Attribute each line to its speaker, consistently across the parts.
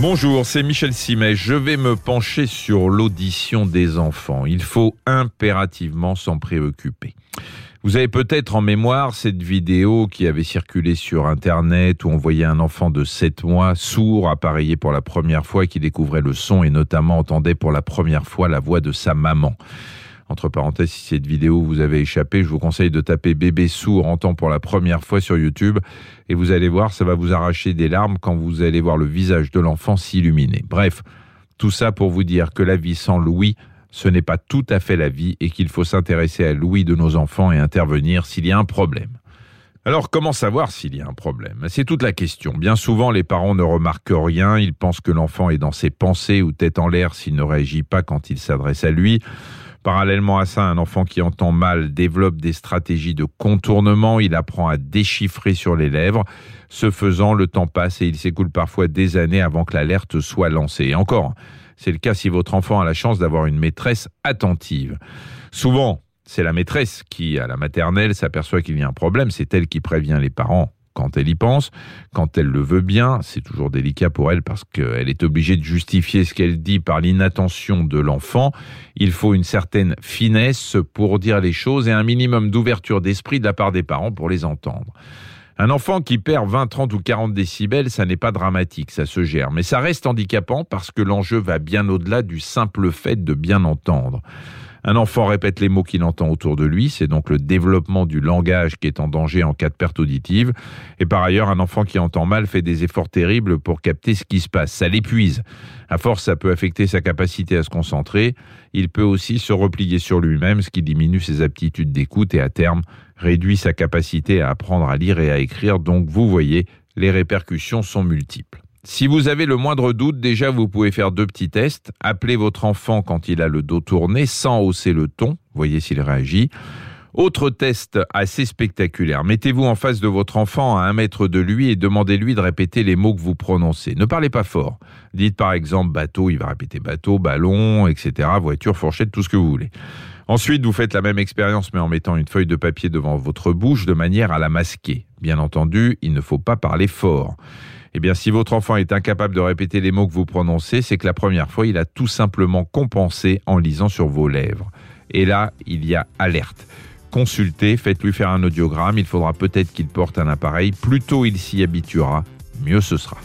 Speaker 1: Bonjour, c'est Michel Simet. Je vais me pencher sur l'audition des enfants. Il faut impérativement s'en préoccuper. Vous avez peut-être en mémoire cette vidéo qui avait circulé sur Internet où on voyait un enfant de 7 mois sourd appareillé pour la première fois qui découvrait le son et notamment entendait pour la première fois la voix de sa maman. Entre parenthèses, si cette vidéo vous avait échappé, je vous conseille de taper bébé sourd entend pour la première fois sur YouTube et vous allez voir, ça va vous arracher des larmes quand vous allez voir le visage de l'enfant s'illuminer. Bref, tout ça pour vous dire que la vie sans Louis, ce n'est pas tout à fait la vie et qu'il faut s'intéresser à Louis de nos enfants et intervenir s'il y a un problème. Alors comment savoir s'il y a un problème? C'est toute la question. Bien souvent, les parents ne remarquent rien, ils pensent que l'enfant est dans ses pensées ou tête en l'air s'il ne réagit pas quand il s'adresse à lui. Parallèlement à ça, un enfant qui entend mal développe des stratégies de contournement, il apprend à déchiffrer sur les lèvres. Ce faisant, le temps passe et il s'écoule parfois des années avant que l'alerte soit lancée. Encore, c'est le cas si votre enfant a la chance d'avoir une maîtresse attentive. Souvent, c'est la maîtresse qui, à la maternelle, s'aperçoit qu'il y a un problème, c'est elle qui prévient les parents quand elle y pense, quand elle le veut bien, c'est toujours délicat pour elle parce qu'elle est obligée de justifier ce qu'elle dit par l'inattention de l'enfant. Il faut une certaine finesse pour dire les choses et un minimum d'ouverture d'esprit de la part des parents pour les entendre. Un enfant qui perd 20, 30 ou 40 décibels, ça n'est pas dramatique, ça se gère. Mais ça reste handicapant parce que l'enjeu va bien au-delà du simple fait de bien entendre. Un enfant répète les mots qu'il entend autour de lui, c'est donc le développement du langage qui est en danger en cas de perte auditive. Et par ailleurs, un enfant qui entend mal fait des efforts terribles pour capter ce qui se passe. Ça l'épuise. À force, ça peut affecter sa capacité à se concentrer. Il peut aussi se replier sur lui-même, ce qui diminue ses aptitudes d'écoute et à terme réduit sa capacité à apprendre à lire et à écrire. Donc vous voyez, les répercussions sont multiples. Si vous avez le moindre doute, déjà vous pouvez faire deux petits tests. Appelez votre enfant quand il a le dos tourné sans hausser le ton, voyez s'il réagit. Autre test assez spectaculaire. Mettez-vous en face de votre enfant à un mètre de lui et demandez-lui de répéter les mots que vous prononcez. Ne parlez pas fort. Dites par exemple bateau, il va répéter bateau, ballon, etc. Voiture, fourchette, tout ce que vous voulez. Ensuite, vous faites la même expérience mais en mettant une feuille de papier devant votre bouche de manière à la masquer. Bien entendu, il ne faut pas parler fort. Eh bien, si votre enfant est incapable de répéter les mots que vous prononcez, c'est que la première fois, il a tout simplement compensé en lisant sur vos lèvres. Et là, il y a alerte. Consultez, faites-lui faire un audiogramme, il faudra peut-être qu'il porte un appareil. Plus tôt il s'y habituera, mieux ce sera.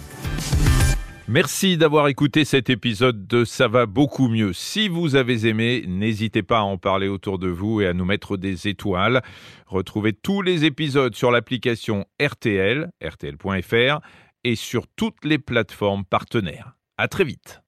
Speaker 1: Merci d'avoir écouté cet épisode de Ça va beaucoup mieux. Si vous avez aimé, n'hésitez pas à en parler autour de vous et à nous mettre des étoiles. Retrouvez tous les épisodes sur l'application RTL, rtl.fr et sur toutes les plateformes partenaires. À très vite.